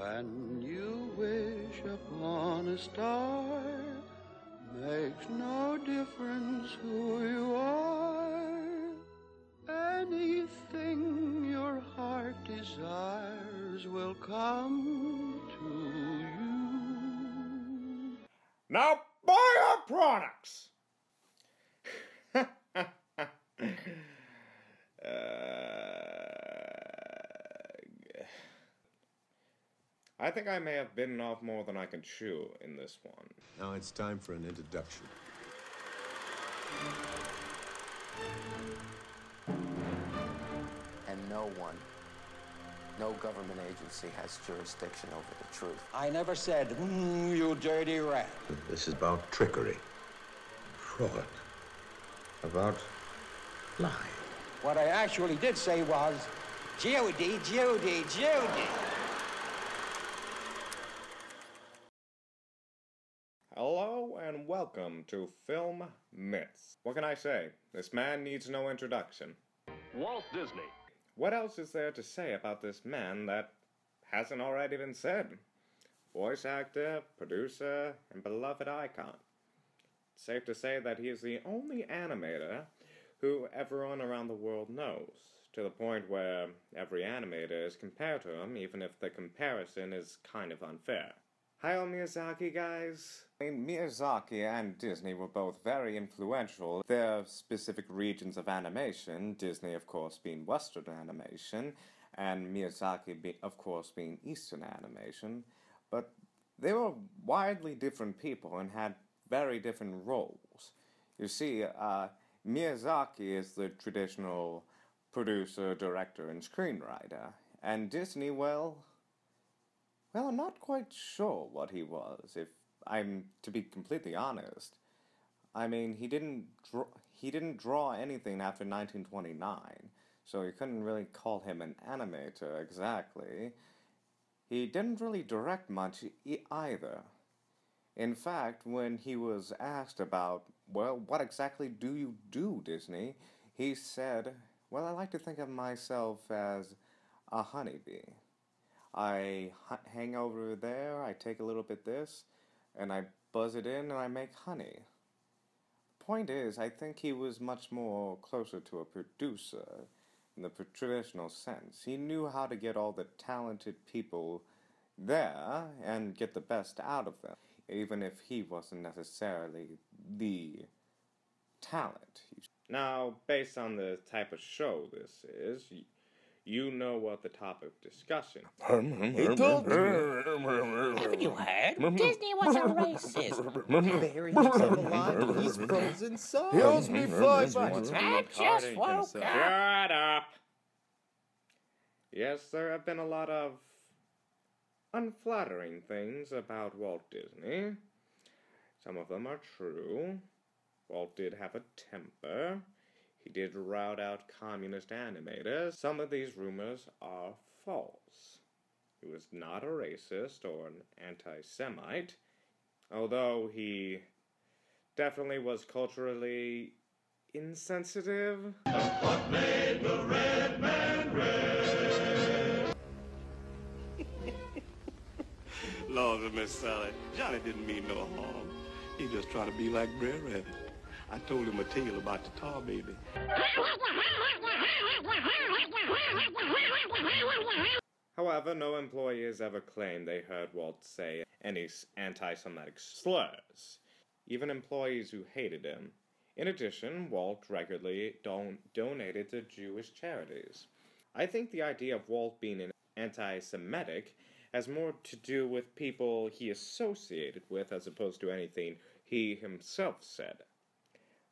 When you wish upon a star, makes no difference who you are. Anything your heart desires will come to you. Now buy our products! I think I may have bitten off more than I can chew in this one. Now it's time for an introduction. and no one, no government agency has jurisdiction over the truth. I never said, mm, you dirty rat. This is about trickery, fraud, about lying. What I actually did say was, Judy, Judy, Judy. Hello and welcome to Film Myths. What can I say? This man needs no introduction. Walt Disney. What else is there to say about this man that hasn't already been said? Voice actor, producer, and beloved icon. It's safe to say that he is the only animator who everyone around the world knows, to the point where every animator is compared to him, even if the comparison is kind of unfair. Hayao Miyazaki, guys. Miyazaki and Disney were both very influential. Their specific regions of animation, Disney, of course, being Western animation, and Miyazaki, be, of course, being Eastern animation. But they were widely different people and had very different roles. You see, uh, Miyazaki is the traditional producer, director, and screenwriter, and Disney, well, well, I'm not quite sure what he was, if I'm to be completely honest. I mean, he didn't draw, he didn't draw anything after 1929, so you couldn't really call him an animator exactly. He didn't really direct much e- either. In fact, when he was asked about, well, what exactly do you do, Disney? He said, well, I like to think of myself as a honeybee. I hang over there, I take a little bit this, and I buzz it in and I make honey. Point is, I think he was much more closer to a producer in the traditional sense. He knew how to get all the talented people there and get the best out of them, even if he wasn't necessarily the talent. Now, based on the type of show this is, you know what the topic of discussion. He told me. Haven't you heard? Disney was a racist. Bury himself alive. He's frozen solid. He owes me five bucks. I just woke up. Shut up! Yes, there have been a lot of unflattering things about Walt Disney. Some of them are true. Walt did have a temper. He did rout out communist animators. Some of these rumors are false. He was not a racist or an anti Semite, although he definitely was culturally insensitive. What made the red man red? Lord, Miss Sally, Johnny didn't mean no harm. He just trying to be like Brer Rabbit. I told him a tale about the tar baby. However, no employee has ever claimed they heard Walt say any anti Semitic slurs, even employees who hated him. In addition, Walt regularly don- donated to Jewish charities. I think the idea of Walt being an anti Semitic has more to do with people he associated with as opposed to anything he himself said.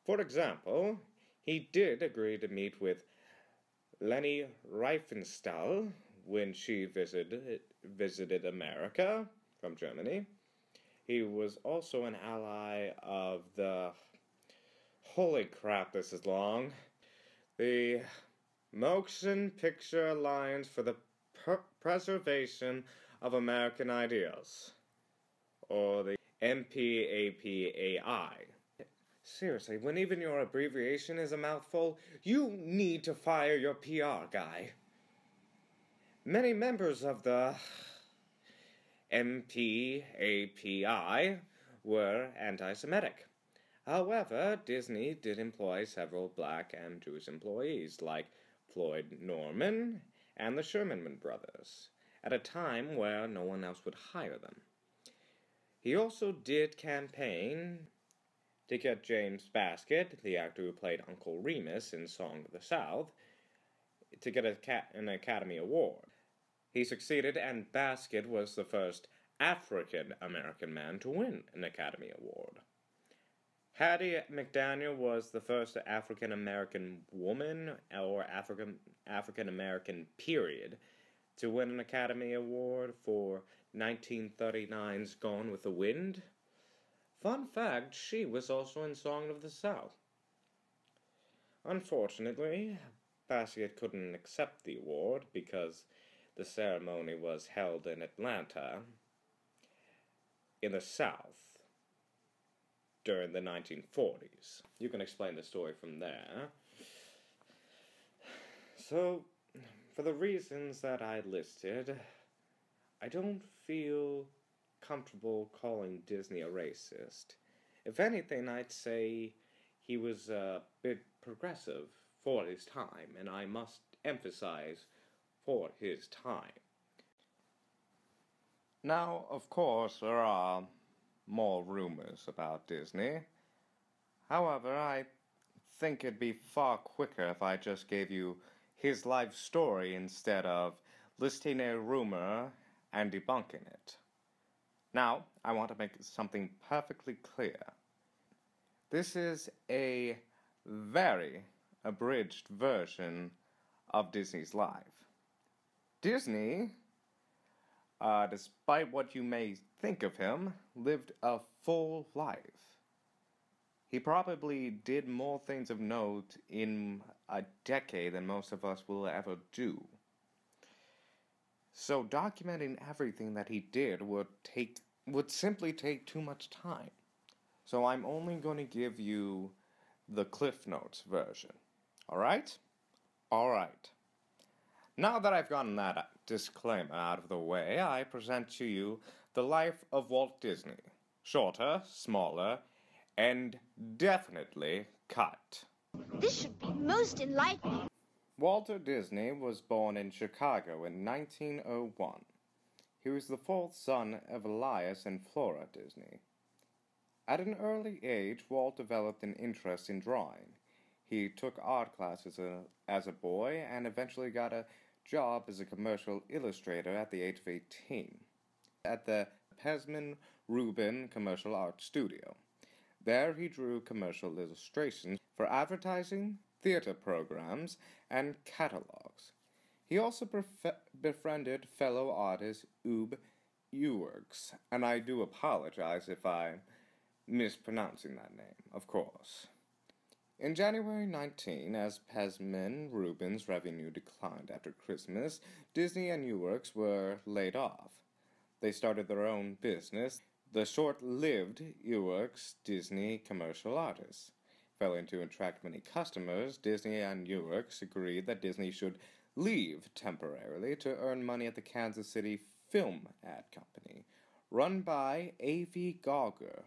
For example, he did agree to meet with Leni Riefenstahl when she visited visited America from Germany. He was also an ally of the holy crap this is long. The Motion Picture Alliance for the per- Preservation of American Ideals or the MPAPAI. Seriously, when even your abbreviation is a mouthful, you need to fire your PR guy. Many members of the MPAPI were anti Semitic. However, Disney did employ several black and Jewish employees, like Floyd Norman and the Sherman brothers, at a time where no one else would hire them. He also did campaign to get James Baskett, the actor who played Uncle Remus in Song of the South, to get a an Academy Award. He succeeded, and Baskett was the first African American man to win an Academy Award. Hattie McDaniel was the first African American woman or African African American period to win an Academy Award for 1939's Gone with the Wind. Fun fact, she was also in Song of the South. Unfortunately, Baskett couldn't accept the award because the ceremony was held in Atlanta in the South during the 1940s. You can explain the story from there. So, for the reasons that I listed, I don't feel comfortable calling Disney a racist. If anything, I'd say he was a bit progressive for his time, and I must emphasize for his time. Now, of course, there are more rumors about Disney. However, I think it'd be far quicker if I just gave you his life story instead of listing a rumor and debunking it. Now, I want to make something perfectly clear. This is a very abridged version of Disney's life. Disney, uh, despite what you may think of him, lived a full life. He probably did more things of note in a decade than most of us will ever do. So documenting everything that he did would take would simply take too much time. So I'm only going to give you the Cliff Notes version. All right? All right. Now that I've gotten that disclaimer out of the way, I present to you the life of Walt Disney. Shorter, smaller, and definitely cut. This should be most enlightening. Walter Disney was born in Chicago in 1901. He was the fourth son of Elias and Flora Disney. At an early age, Walt developed an interest in drawing. He took art classes a, as a boy and eventually got a job as a commercial illustrator at the age of 18 at the Pesmen Rubin Commercial Art Studio. There he drew commercial illustrations for advertising, theater programs, and catalogs. He also bef- befriended fellow artist Ub Iwerks, and I do apologize if I'm mispronouncing that name, of course. In January 19, as Pesmen Rubin's revenue declined after Christmas, Disney and Iwerks were laid off. They started their own business, the short lived Iwerks Disney Commercial Artists. Failing to attract many customers, Disney and Iwerks agreed that Disney should leave temporarily to earn money at the Kansas City Film Ad Company, run by A.V. Cauger.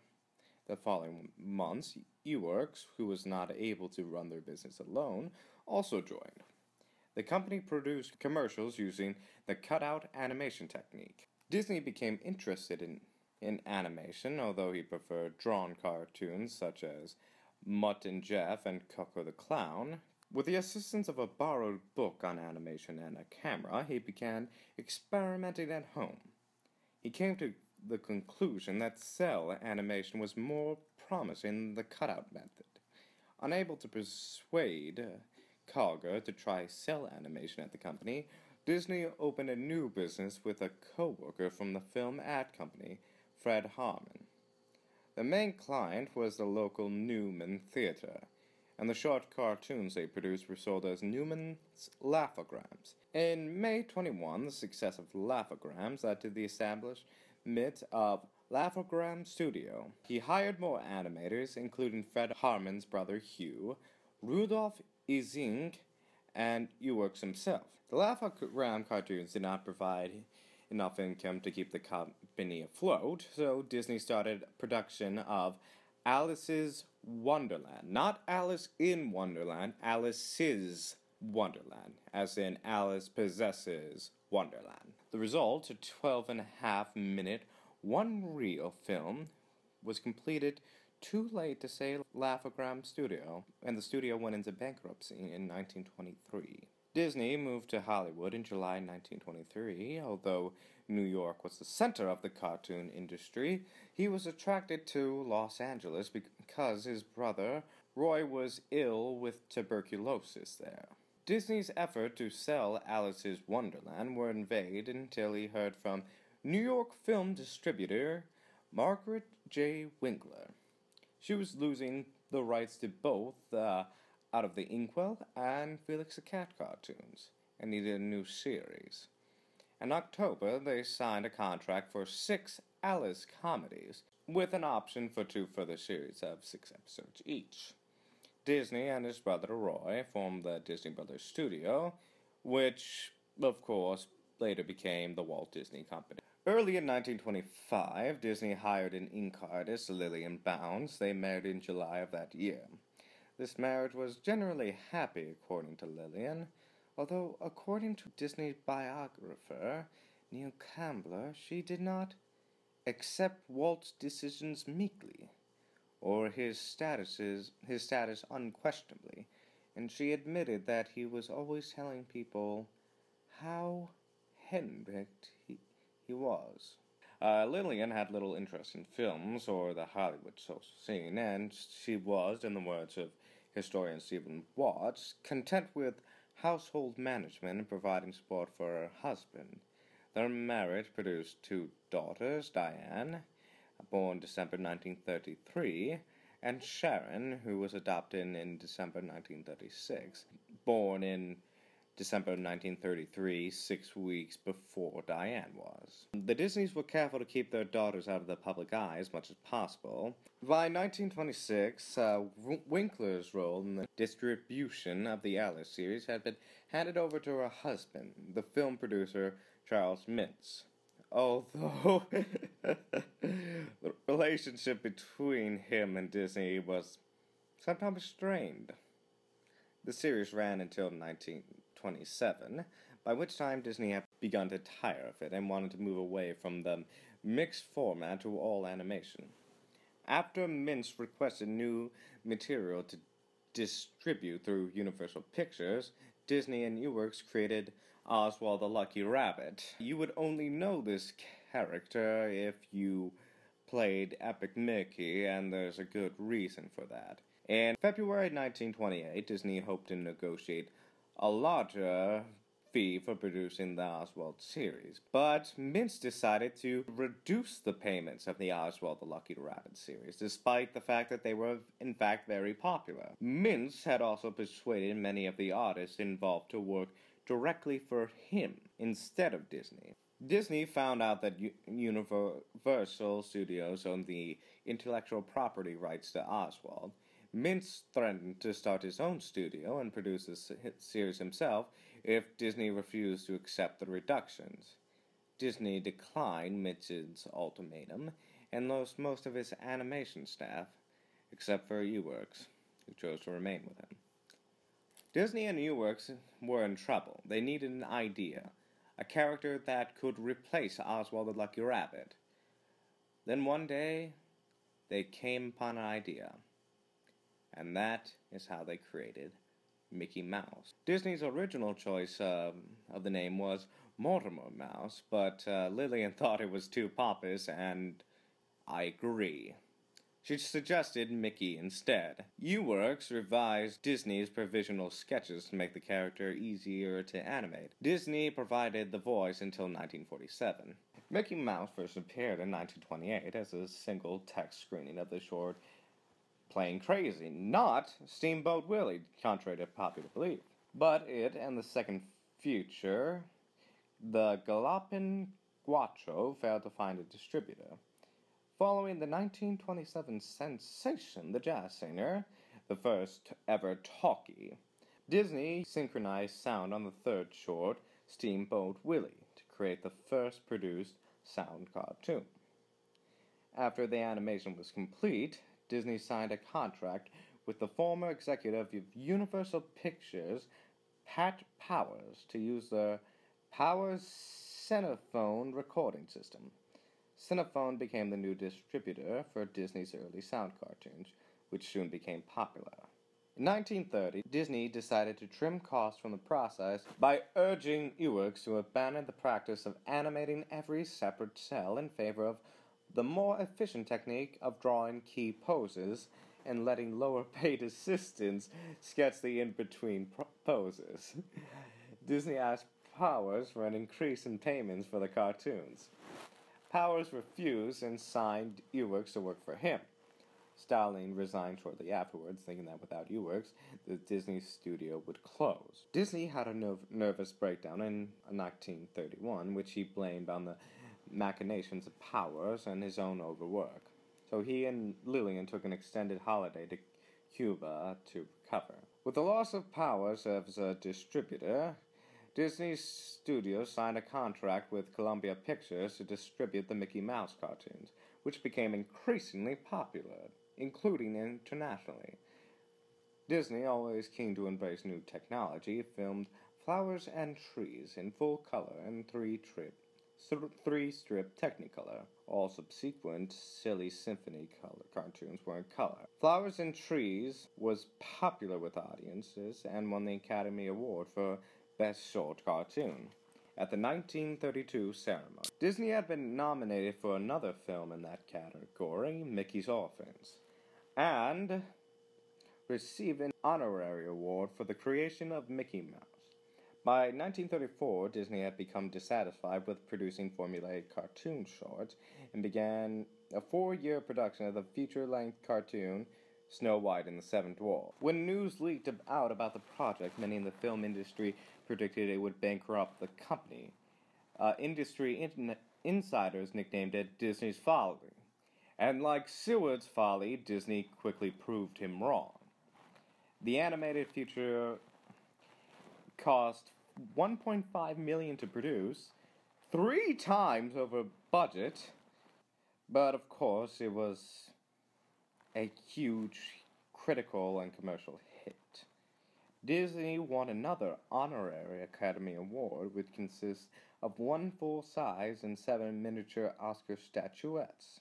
The following months, Iwerks, who was not able to run their business alone, also joined. The company produced commercials using the cutout animation technique. Disney became interested in, in animation, although he preferred drawn cartoons such as Mutt and Jeff and Koko the Clown. With the assistance of a borrowed book on animation and a camera, he began experimenting at home. He came to the conclusion that cel animation was more promising than the cutout method. Unable to persuade uh, Cauger to try cel animation at the company, Disney opened a new business with a co-worker from the film ad company, Fred Harman. The main client was the local Newman Theater, and the short cartoons they produced were sold as Newman's Laugh-O-Grams. In May 21, the success of Laugh-O-Grams led to the establishment of Laugh-O-Gram Studio. He hired more animators, including Fred Harman's brother Hugh, Rudolph Ising, and Iwerks himself. The Laugh-O-Gram cartoons did not provide enough income to keep the company afloat, so Disney started production of Alice's Wonderland. Not Alice in Wonderland, Alice's Wonderland, as in Alice possesses Wonderland. The result, a 12 and a half minute, one reel film, was completed too late to say Laugh-O-Gram Studio, and the studio went into bankruptcy in 1923. Disney moved to Hollywood in July 1923. Although New York was the center of the cartoon industry, he was attracted to Los Angeles because his brother, Roy, was ill with tuberculosis there. Disney's effort to sell Alice's Wonderland were in vain until he heard from New York film distributor Margaret J. Winkler. She was losing the rights to both uh, Out of the Inkwell and Felix the Cat cartoons and needed a new series. In October, they signed a contract for six Alice comedies with an option for two further series of six episodes each. Disney and his brother Roy formed the Disney Brothers Studio, which, of course, later became the Walt Disney Company. Early in 1925, Disney hired an ink artist, Lillian Bounds. They married in July of that year. This marriage was generally happy, according to Lillian, although, according to Disney's biographer, Neil Campbell, she did not accept Walt's decisions meekly or his statuses his status unquestionably, and she admitted that he was always telling people how henpecked he, he was. Uh, Lillian had little interest in films or the Hollywood social scene, and she was, in the words of historian Steven Watts, content with household management and providing support for her husband. Their marriage produced two daughters, Diane born December 1933, and Sharon, who was adopted in December 1936, born in December 1933, six weeks before Diane was. The Disneys were careful to keep their daughters out of the public eye as much as possible. By 1926, uh, Winkler's role in the distribution of the Alice series had been handed over to her husband, the film producer Charles Mintz although the relationship between him and Disney was sometimes strained. The series ran until 1927, by which time Disney had begun to tire of it and wanted to move away from the mixed format to all animation. After Mintz requested new material to distribute through Universal Pictures, Disney and Iwerks created Oswald the Lucky Rabbit. You would only know this character if you played Epic Mickey, and there's a good reason for that. In February 1928, Disney hoped to negotiate a larger fee for producing the Oswald series, but Mintz decided to reduce the payments of the Oswald the Lucky Rabbit series, despite the fact that they were in fact very popular. Mintz had also persuaded many of the artists involved to work directly for him instead of Disney. Disney found out that Universal Studios owned the intellectual property rights to Oswald. Mintz threatened to start his own studio and produce the series himself if Disney refused to accept the reductions. Disney declined Mintz's ultimatum and lost most of his animation staff, except for Iwerks, who chose to remain with him. Disney and Iwerks were in trouble. They needed an idea, a character that could replace Oswald the Lucky Rabbit. Then one day, they came upon an idea, and that is how they created Mickey Mouse. Disney's original choice um, of the name was Mortimer Mouse, but uh, Lillian thought it was too pompous, and I agree. She suggested Mickey instead. Iwerks revised Disney's provisional sketches to make the character easier to animate. Disney provided the voice until 1947. Mickey Mouse first appeared in 1928 as a single text screening of the short Plane Crazy, not Steamboat Willie, contrary to popular belief. But it and the second feature, the Gallopin' Gaucho, failed to find a distributor. Following the 1927 sensation The Jazz Singer, the first ever talkie, Disney synchronized sound on the third short, Steamboat Willie, to create the first produced sound cartoon. After the animation was complete, Disney signed a contract with the former executive of Universal Pictures, Pat Powers, to use the Powers Cinephone recording system. Cinephone became the new distributor for Disney's early sound cartoons, which soon became popular. In 1930, Disney decided to trim costs from the process by urging Iwerks to abandon the practice of animating every separate cel in favor of the more efficient technique of drawing key poses and letting lower paid assistants sketch the in between poses. Disney asked Powers for an increase in payments for the cartoons. Powers refused and signed Iwerks to work for him. Stalling resigned shortly afterwards, thinking that without Iwerks, the Disney studio would close. Disney had a nerv- nervous breakdown in 1931, which he blamed on the machinations of Powers and his own overwork. So he and Lillian took an extended holiday to Cuba to recover. With the loss of Powers as a distributor, Disney Studios signed a contract with Columbia Pictures to distribute the Mickey Mouse cartoons, which became increasingly popular, including internationally. Disney, always keen to embrace new technology, filmed Flowers and Trees in full color in three trip, three strip Technicolor. All subsequent Silly Symphony color cartoons were in color. Flowers and Trees was popular with audiences and won the Academy Award for Best Short Cartoon at the 1932 ceremony. Disney had been nominated for another film in that category, Mickey's Orphans, and received an honorary award for the creation of Mickey Mouse. By 1934, Disney had become dissatisfied with producing formulaic cartoon shorts and began a four year production of the feature length cartoon Snow White and the Seven Dwarfs. When news leaked out about the project, many in the film industry predicted it would bankrupt the company. Uh, industry in- insiders nicknamed it Disney's Folly. And like Seward's Folly, Disney quickly proved him wrong. The animated feature cost 1.5 million to produce, three times over budget, but of course it was a huge critical and commercial hit. Disney won another honorary Academy Award, which consists of one full size and seven miniature Oscar statuettes.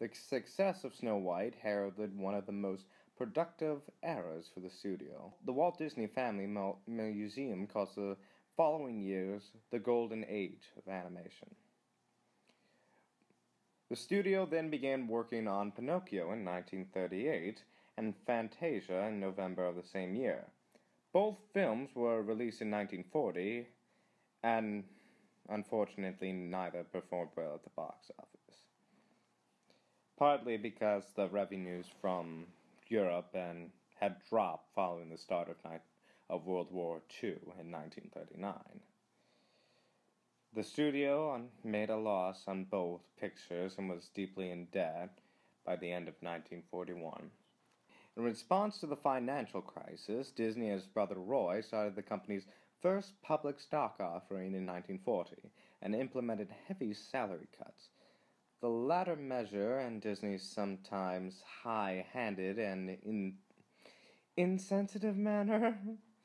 The success of Snow White heralded one of the most productive eras for the studio. The Walt Disney Family Museum calls the following years the golden age of animation. The studio then began working on Pinocchio in 1938 and Fantasia in November of the same year. Both films were released in 1940 and unfortunately neither performed well at the box office. Partly because the revenues from Europe and had dropped following the start of, ni- of World War II in 1939. The studio made a loss on both pictures and was deeply in debt by the end of 1941. In response to the financial crisis, Disney and his brother Roy started the company's first public stock offering in 1940 and implemented heavy salary cuts. The latter measure and Disney's sometimes high handed and in- insensitive manner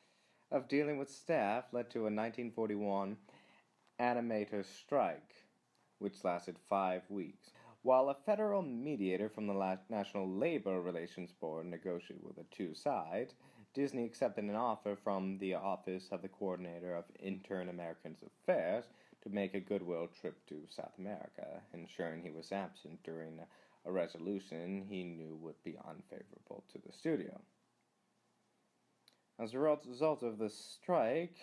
of dealing with staff led to a 1941 animator strike, which lasted five weeks. While a federal mediator from the National Labor Relations Board negotiated with the two sides, Disney accepted an offer from the Office of the Coordinator of Intern Americans Affairs to make a goodwill trip to South America, ensuring he was absent during a resolution he knew would be unfavorable to the studio. As a result of the strike,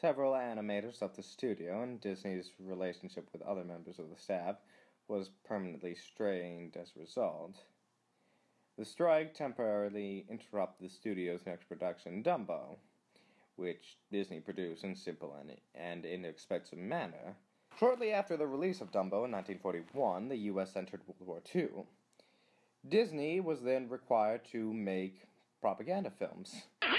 several animators left the studio, and Disney's relationship with other members of the staff was permanently strained as a result. The strike temporarily interrupted the studio's next production, Dumbo, which Disney produced in simple and, and inexpensive manner. Shortly after the release of Dumbo in 1941, the U.S. entered World War II. Disney was then required to make propaganda films.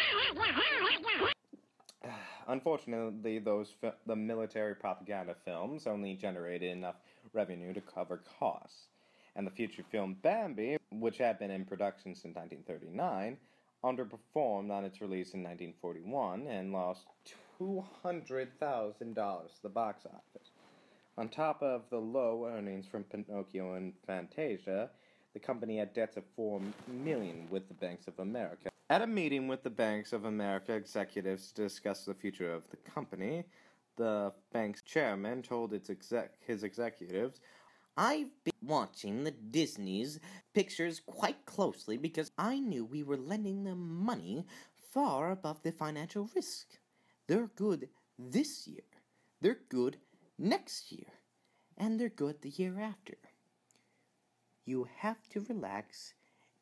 Unfortunately, those fi- the military propaganda films only generated enough revenue to cover costs, and the feature film Bambi, which had been in production since 1939, underperformed on its release in 1941 and lost $200,000 to the box office. On top of the low earnings from Pinocchio and Fantasia, the company had debts of four million with the Banks of America. At a meeting with the Banks of America executives to discuss the future of the company, the bank's chairman told its exec- his executives, I've been watching the Disney's pictures quite closely because I knew we were lending them money far above the financial risk. They're good this year, they're good next year, and they're good the year after. You have to relax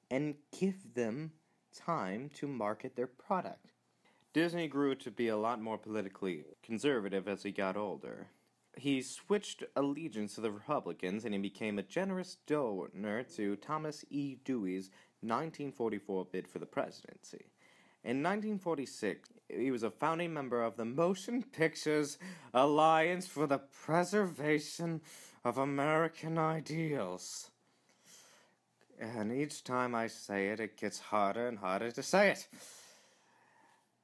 and give them time to market their product. Disney grew to be a lot more politically conservative as he got older. He switched allegiance to the Republicans and he became a generous donor to Thomas E. Dewey's 1944 bid for the presidency. In 1946, he was a founding member of the Motion Pictures Alliance for the Preservation of American Ideals. And each time I say it, it gets harder and harder to say it.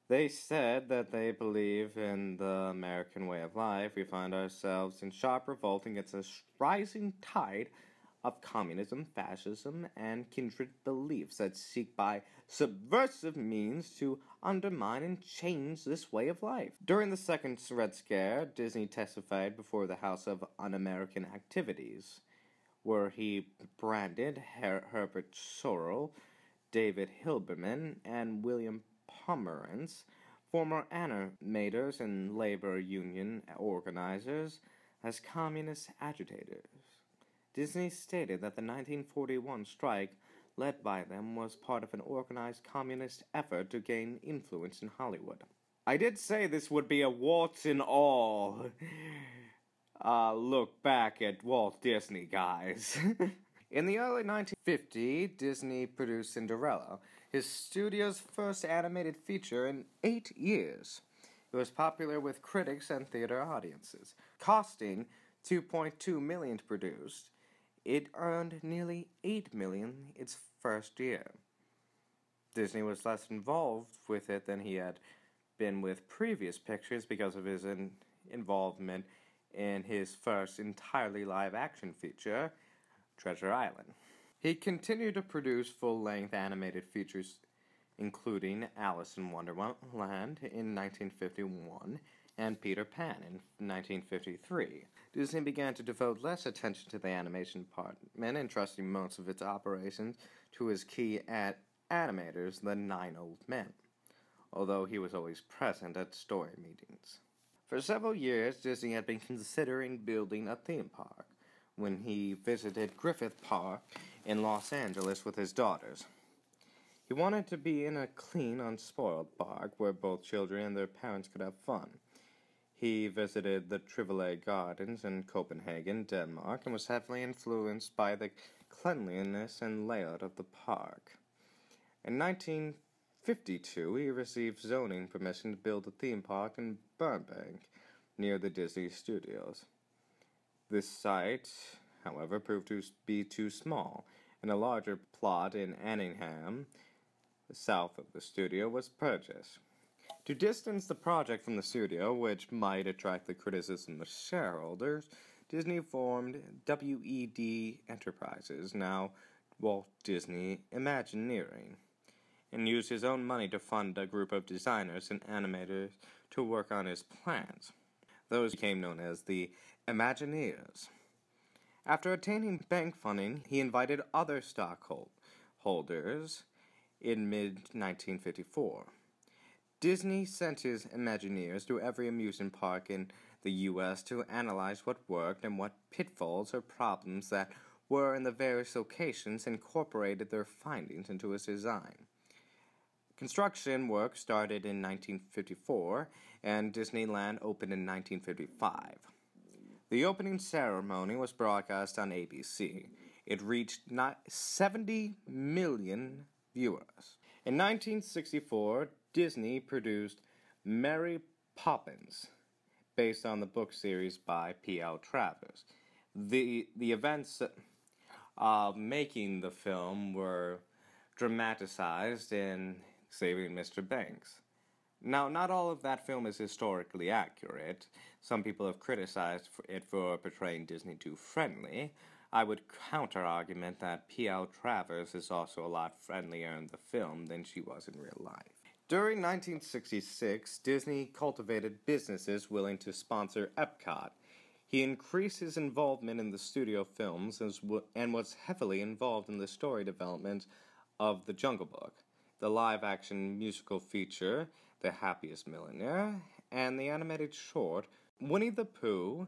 They said that they believe in the American way of life. We find ourselves in sharp revolt against a rising tide of communism, fascism, and kindred beliefs that seek by subversive means to undermine and change this way of life. During the second Red Scare, Disney testified before the House of Un American Activities, where he branded Her- Herbert Sorrell, David Hilberman, and William Pomerance, former animators and labor union organizers, as communist agitators. Disney stated that the 1941 strike led by them was part of an organized communist effort to gain influence in Hollywood. I did say this would be a warts in all uh, look back at Walt Disney, guys. in the early 1950s, Disney produced Cinderella, his studio's first animated feature in eight years. It was popular with critics and theater audiences, costing 2.2 million to produce. It earned nearly 8 million its first year. Disney was less involved with it than he had been with previous pictures because of his in- involvement in his first entirely live action feature, Treasure Island. He continued to produce full length animated features, including Alice in Wonderland in 1951 and Peter Pan in 1953. Disney began to devote less attention to the animation department, entrusting most of its operations to his key ad- animators, the Nine Old Men, although he was always present at story meetings. For several years, Disney had been considering building a theme park when he visited Griffith Park in Los Angeles with his daughters. He wanted to be in a clean, unspoiled park where both children and their parents could have fun. He visited the Tivoli Gardens in Copenhagen, Denmark, and was heavily influenced by the cleanliness and layout of the park. In 1952, he received zoning permission to build a theme park in Burbank, near the Disney studios. This site, however, proved to be too small, and a larger plot in Anaheim, south of the studio, was purchased. To distance the project from the studio, which might attract the criticism of shareholders, Disney formed WED Enterprises, now Walt Disney Imagineering, and used his own money to fund a group of designers and animators to work on his plans. Those became known as the Imagineers. After attaining bank funding, he invited other stockholders in mid 1954. Disney sent his Imagineers to every amusement park in the U.S. to analyze what worked and what pitfalls or problems that were in the various locations incorporated their findings into his design. Construction work started in 1954 and Disneyland opened in 1955. The opening ceremony was broadcast on ABC. It reached 70 million viewers. In 1964, Disney produced Mary Poppins, based on the book series by P.L. Travers. The, the events uh, making the film were dramatized in Saving Mr. Banks. Now, not all of that film is historically accurate. Some people have criticized it for portraying Disney too friendly. I would counter argument that P.L. Travers is also a lot friendlier in the film than she was in real life. During 1966, Disney cultivated businesses willing to sponsor Epcot. He increased his involvement in the studio films and was heavily involved in the story development of The Jungle Book, the live action musical feature, The Happiest Millionaire, and the animated short, Winnie the Pooh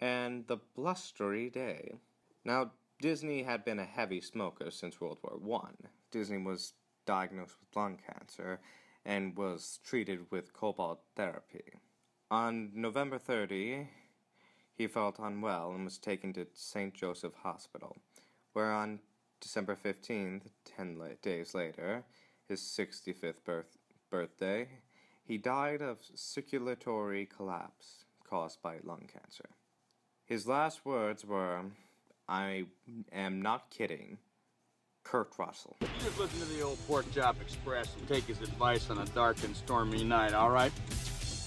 and The Blustery Day. Now, Disney had been a heavy smoker since World War I. Disney was diagnosed with lung cancer and was treated with cobalt therapy. On November 30, he felt unwell and was taken to St. Joseph Hospital, where on December 15th, 10 days later, his 65th birth- birthday, he died of circulatory collapse caused by lung cancer. His last words were, I am not kidding. Kurt Russell. You just listen to the old Pork Chop Express and take his advice on a dark and stormy night, all right?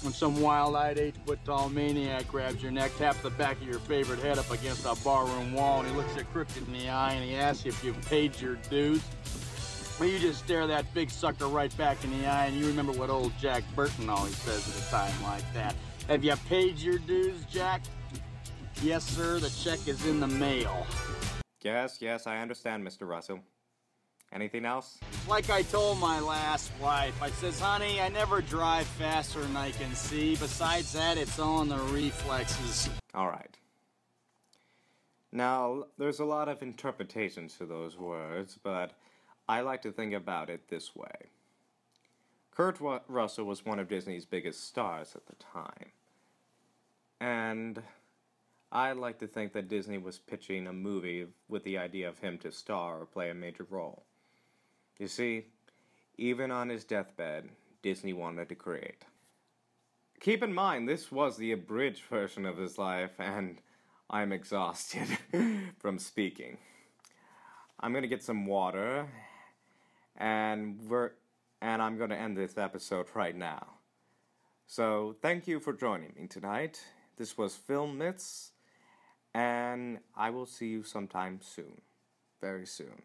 When some wild-eyed, eight-foot-tall maniac grabs your neck, taps the back of your favorite head up against a barroom wall, and he looks you crooked in the eye, and he asks you if you've paid your dues, well, you just stare that big sucker right back in the eye, and you remember what old Jack Burton always says at a time like that. Have you paid your dues, Jack? Yes, sir, the check is in the mail. Yes, yes, I understand, Mr. Russell. Anything else? Like I told my last wife, I says, honey, I never drive faster than I can see. Besides that, it's all in the reflexes. All right. Now, there's a lot of interpretations to those words, but I like to think about it this way. Kurt Russell was one of Disney's biggest stars at the time. And I like to think that Disney was pitching a movie with the idea of him to star or play a major role. You see, even on his deathbed, Disney wanted to create. Keep in mind, this was the abridged version of his life, and I'm exhausted from speaking. I'm gonna get some water, and we're and I'm gonna end this episode right now. So thank you for joining me tonight. This was Film Myths and I will see you sometime soon. Very soon.